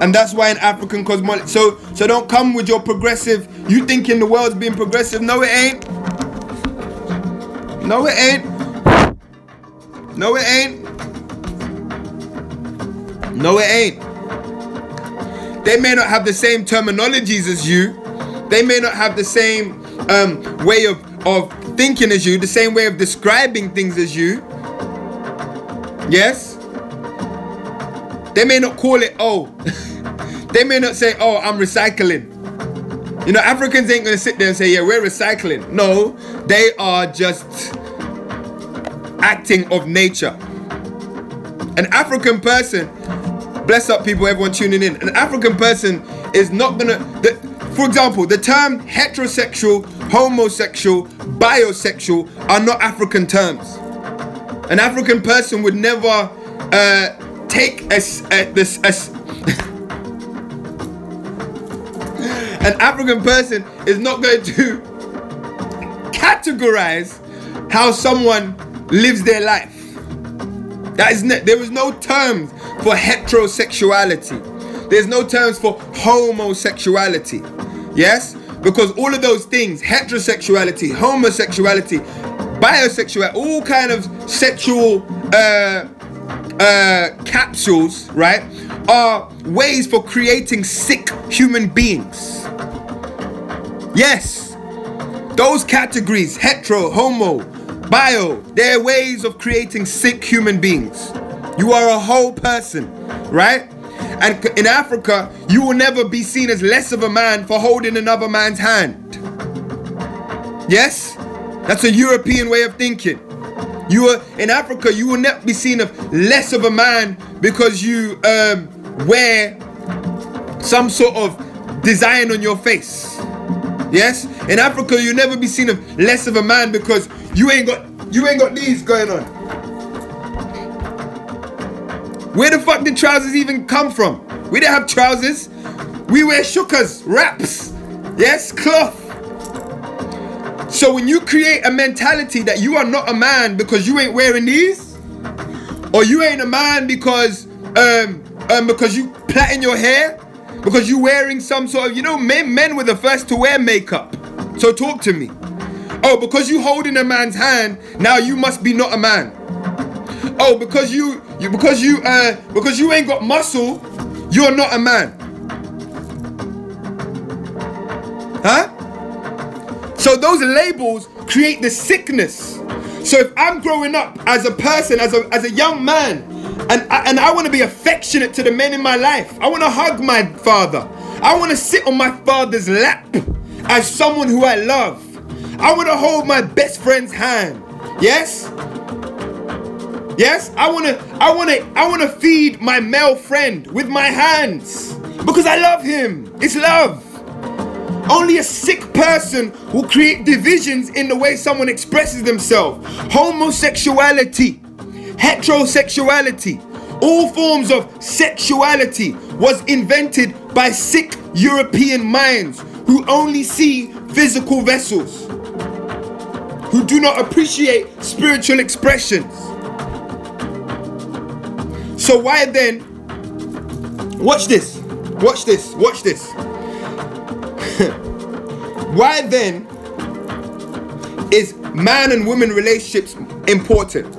And that's why in African cosmology, so so don't come with your progressive. You thinking the world's being progressive? No, it ain't. No, it ain't. No, it ain't. No, it ain't. They may not have the same terminologies as you. They may not have the same um, way of, of thinking as you, the same way of describing things as you. Yes? They may not call it, oh, *laughs* they may not say, oh, I'm recycling. You know, Africans ain't gonna sit there and say, yeah, we're recycling. No, they are just acting of nature. An African person, bless up people, everyone tuning in. An African person is not gonna, the, for example, the term heterosexual, homosexual, bisexual are not African terms. An African person would never uh, take a, a, this. A, *laughs* an African person is not going to categorize how someone lives their life. That is ne- there was no terms for heterosexuality. There's no terms for homosexuality. Yes? Because all of those things, heterosexuality, homosexuality, bisexuality, all kind of sexual uh, uh, capsules, right, are ways for creating sick human beings. Yes, those categories, hetero, homo, bio, they're ways of creating sick human beings. You are a whole person, right? And in Africa, you will never be seen as less of a man for holding another man's hand. Yes? That's a European way of thinking. You are in Africa, you will never be seen as less of a man because you um, wear some sort of design on your face. Yes? In Africa, you'll never be seen as less of a man because you ain't got you ain't got these going on. Where the fuck did trousers even come from? We didn't have trousers. We wear shukas, wraps. Yes, cloth. So when you create a mentality that you are not a man because you ain't wearing these, or you ain't a man because um um because you plaiting your hair, because you wearing some sort of you know men men were the first to wear makeup. So talk to me. Oh, because you holding a man's hand, now you must be not a man. Oh, because you you because you uh because you ain't got muscle, you're not a man. Huh? So those labels create the sickness. So if I'm growing up as a person, as a as a young man, and and I want to be affectionate to the men in my life, I want to hug my father. I want to sit on my father's lap as someone who I love. I want to hold my best friend's hand. Yes? Yes? I want to I want to I want to feed my male friend with my hands because I love him. It's love. Only a sick person will create divisions in the way someone expresses themselves. Homosexuality, heterosexuality, all forms of sexuality was invented by sick European minds who only see physical vessels, who do not appreciate spiritual expressions. So, why then? Watch this, watch this, watch this. *laughs* why then is man and woman relationships important?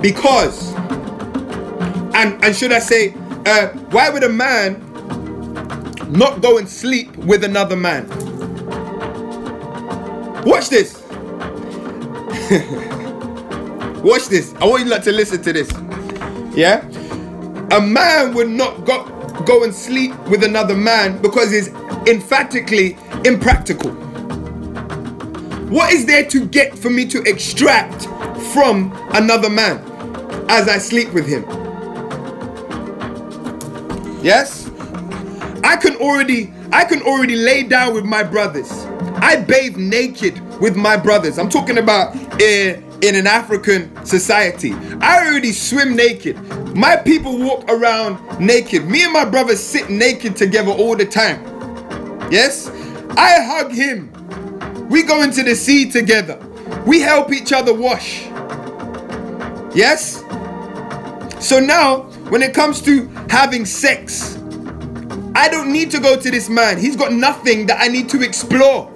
Because, and, and should I say, uh, why would a man not go and sleep with another man? Watch this. *laughs* Watch this. I want you to listen to this. Yeah? A man would not go, go and sleep with another man because it's emphatically impractical. What is there to get for me to extract from another man as I sleep with him? Yes? I can already I can already lay down with my brothers. I bathe naked with my brothers. I'm talking about in, in an African society. I already swim naked. My people walk around naked. Me and my brother sit naked together all the time. Yes? I hug him. We go into the sea together. We help each other wash. Yes? So now, when it comes to having sex, I don't need to go to this man. He's got nothing that I need to explore.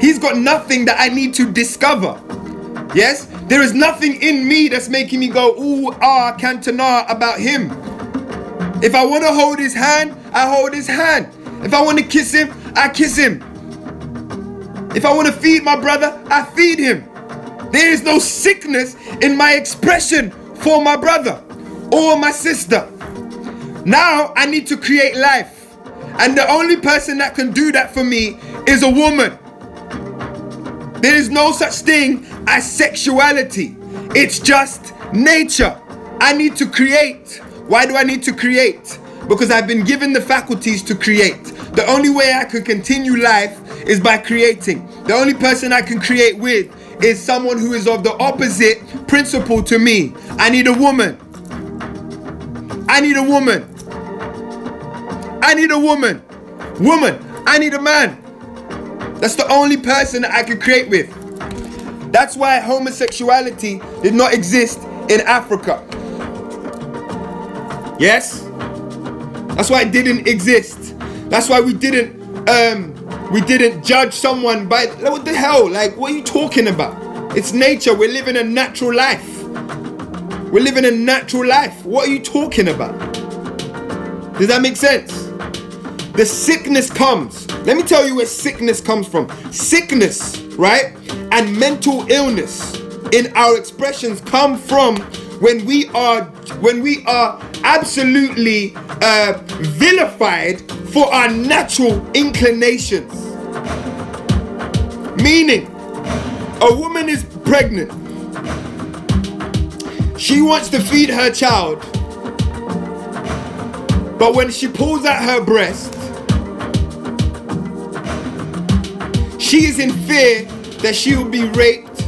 He's got nothing that I need to discover. Yes? There is nothing in me that's making me go, ooh, ah, cantona about him. If I want to hold his hand, I hold his hand. If I want to kiss him, I kiss him. If I want to feed my brother, I feed him. There is no sickness in my expression for my brother or my sister. Now I need to create life. And the only person that can do that for me is a woman. There is no such thing as sexuality, it's just nature. I need to create. Why do I need to create? Because I've been given the faculties to create. The only way I can continue life is by creating. The only person I can create with is someone who is of the opposite principle to me. I need a woman. I need a woman. I need a woman. Woman, I need a man. That's the only person that I can create with. That's why homosexuality did not exist in Africa. Yes? That's why it didn't exist. That's why we didn't um we didn't judge someone by what the hell? Like what are you talking about? It's nature. We're living a natural life. We're living a natural life. What are you talking about? Does that make sense? The sickness comes. Let me tell you where sickness comes from. Sickness, right? And mental illness in our expressions come from when we are when we are absolutely uh, vilified for our natural inclinations. Meaning, a woman is pregnant. She wants to feed her child. But when she pulls out her breast, She is in fear that she will be raped.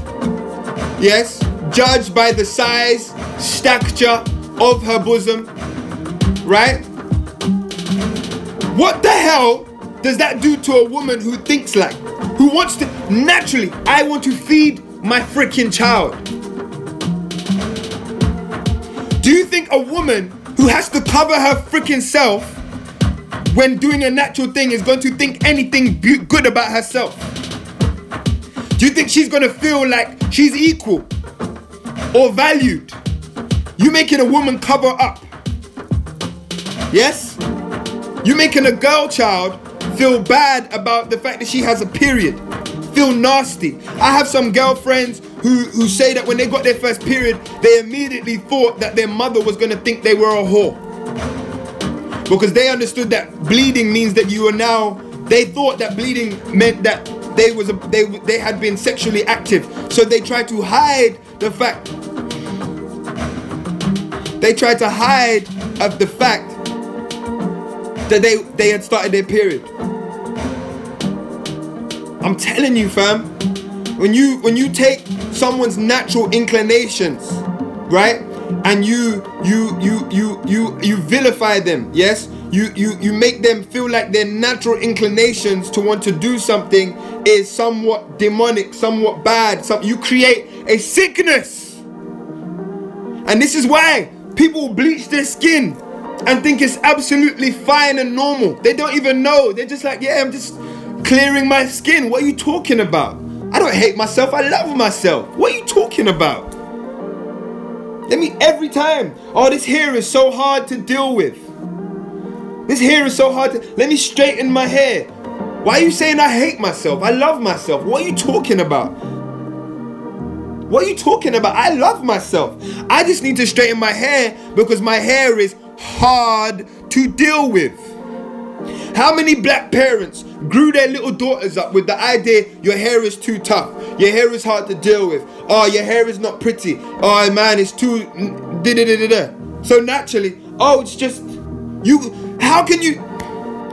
Yes, judged by the size, stature of her bosom. Right? What the hell does that do to a woman who thinks like, who wants to naturally, I want to feed my freaking child? Do you think a woman who has to cover her freaking self when doing a natural thing is going to think anything good about herself? Do you think she's gonna feel like she's equal or valued? You making a woman cover up. Yes? You making a girl child feel bad about the fact that she has a period. Feel nasty. I have some girlfriends who, who say that when they got their first period, they immediately thought that their mother was gonna think they were a whore. Because they understood that bleeding means that you are now, they thought that bleeding meant that they was a, they they had been sexually active, so they tried to hide the fact. They tried to hide of the fact that they they had started their period. I'm telling you, fam. When you when you take someone's natural inclinations, right, and you you you you you you vilify them yes? You you you make them feel like their natural inclinations to want to do something is somewhat demonic somewhat bad. Some you create a sickness. And this is why people bleach their skin and think it's absolutely fine and normal. They don't even know. They're just like yeah i'm just clearing my skin. What are you talking about? I don't hate myself. I love myself. What are you talking about let me every time. Oh, this hair is so hard to deal with. This hair is so hard to. Let me straighten my hair. Why are you saying I hate myself? I love myself. What are you talking about? What are you talking about? I love myself. I just need to straighten my hair because my hair is hard to deal with. How many black parents grew their little daughters up with the idea your hair is too tough, your hair is hard to deal with, oh, your hair is not pretty, oh man, it's too da da da da. So naturally, oh, it's just you. How can you?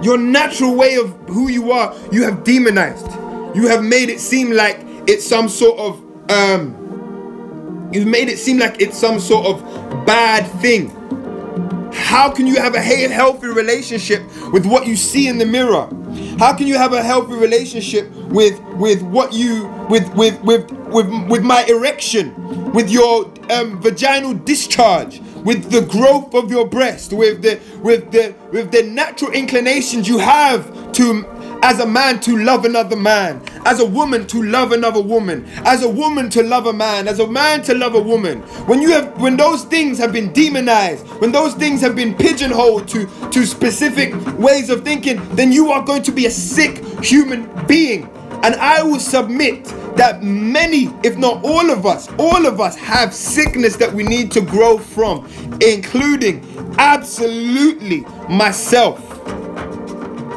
Your natural way of who you are, you have demonized. You have made it seem like it's some sort of um. You've made it seem like it's some sort of bad thing. How can you have a healthy relationship with what you see in the mirror? How can you have a healthy relationship with with what you with with with with, with my erection, with your um, vaginal discharge, with the growth of your breast, with the with the with the natural inclinations you have to as a man to love another man, as a woman to love another woman, as a woman to love a man, as a man to love a woman. When you have when those things have been demonized, when those things have been pigeonholed to to specific ways of thinking, then you are going to be a sick human being. And I will submit that many, if not all of us, all of us have sickness that we need to grow from, including absolutely myself.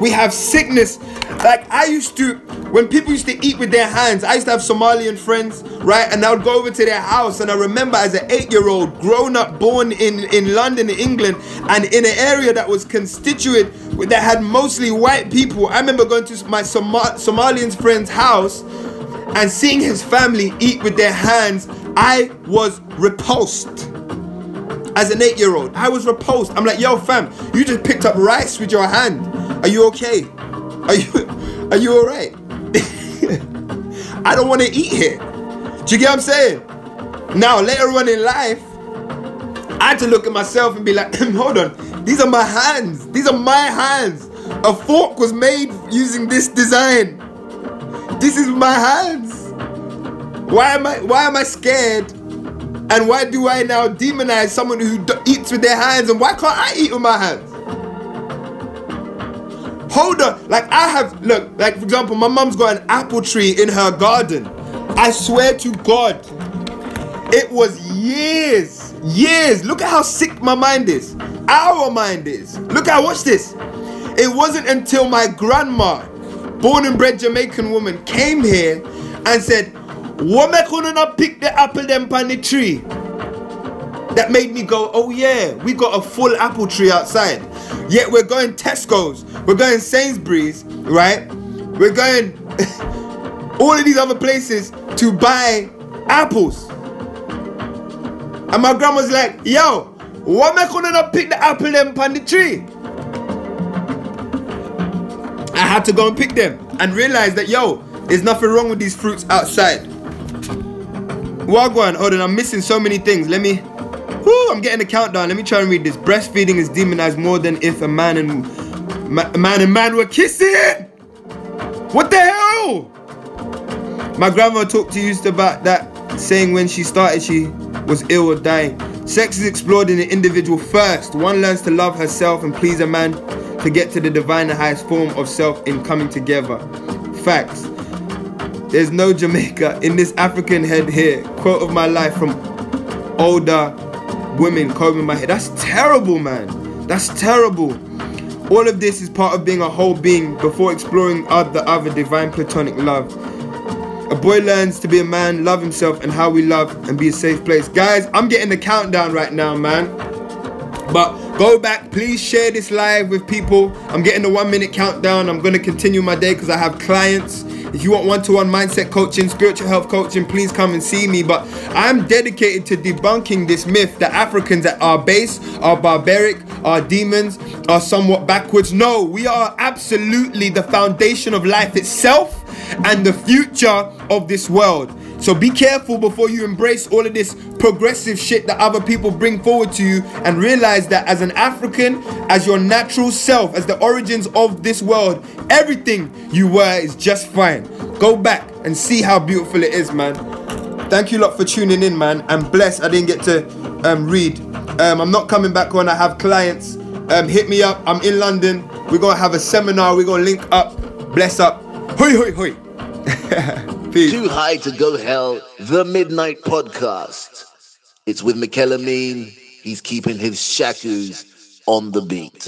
We have sickness. Like I used to, when people used to eat with their hands, I used to have Somalian friends, right? And I would go over to their house, and I remember as an eight-year-old, grown up, born in in London, England, and in an area that was constituted that had mostly white people. I remember going to my Somal- Somalian friend's house and seeing his family eat with their hands. I was repulsed as an eight-year-old. I was repulsed. I'm like, yo, fam, you just picked up rice with your hand. Are you okay? Are you *laughs* are you alright? *laughs* I don't want to eat here. Do you get what I'm saying? Now later on in life, I had to look at myself and be like, *clears throat* hold on, these are my hands. These are my hands. A fork was made using this design. This is my hands. Why am I why am I scared? And why do I now demonize someone who eats with their hands? And why can't I eat with my hands? Hold on. Like I have look, like for example, my mom's got an apple tree in her garden. I swear to God, it was years, years. Look at how sick my mind is. Our mind is. Look at watch this. It wasn't until my grandma, born and bred Jamaican woman, came here and said, What me couldn't not pick the apple them on the tree? That made me go, oh yeah, we got a full apple tree outside. Yet we're going Tesco's, we're going Sainsbury's, right? We're going *laughs* all of these other places to buy apples. And my grandma's like, yo, am I gonna not pick the apple them on the tree? I had to go and pick them and realize that yo, there's nothing wrong with these fruits outside. Wagwan, hold on, I'm missing so many things. Let me Whoo, I'm getting a countdown. Let me try and read this. Breastfeeding is demonized more than if a man and ma- man and man were kissing. What the hell? My grandma talked to you about that, saying when she started she was ill or dying. Sex is explored in the individual first. One learns to love herself and please a man to get to the divine and highest form of self in coming together. Facts. There's no Jamaica in this African head here. Quote of my life from older women combing my hair. That's terrible, man. That's terrible. All of this is part of being a whole being before exploring the other divine platonic love. A boy learns to be a man, love himself, and how we love and be a safe place. Guys, I'm getting the countdown right now, man. But Go back, please share this live with people. I'm getting the one minute countdown. I'm going to continue my day because I have clients. If you want one to one mindset coaching, spiritual health coaching, please come and see me. But I'm dedicated to debunking this myth that Africans at our base are barbaric, are demons, are somewhat backwards. No, we are absolutely the foundation of life itself and the future of this world. So be careful before you embrace all of this progressive shit that other people bring forward to you and realize that as an African, as your natural self, as the origins of this world, everything you were is just fine. Go back and see how beautiful it is, man. Thank you lot for tuning in, man. I'm blessed I didn't get to um, read. Um, I'm not coming back when I have clients. Um, hit me up. I'm in London. We're going to have a seminar. We're going to link up. Bless up. Hoi, hoi, hoi. *laughs* Peace. Too High to Go Hell, the Midnight Podcast. It's with Amin. He's keeping his shakus on the beat.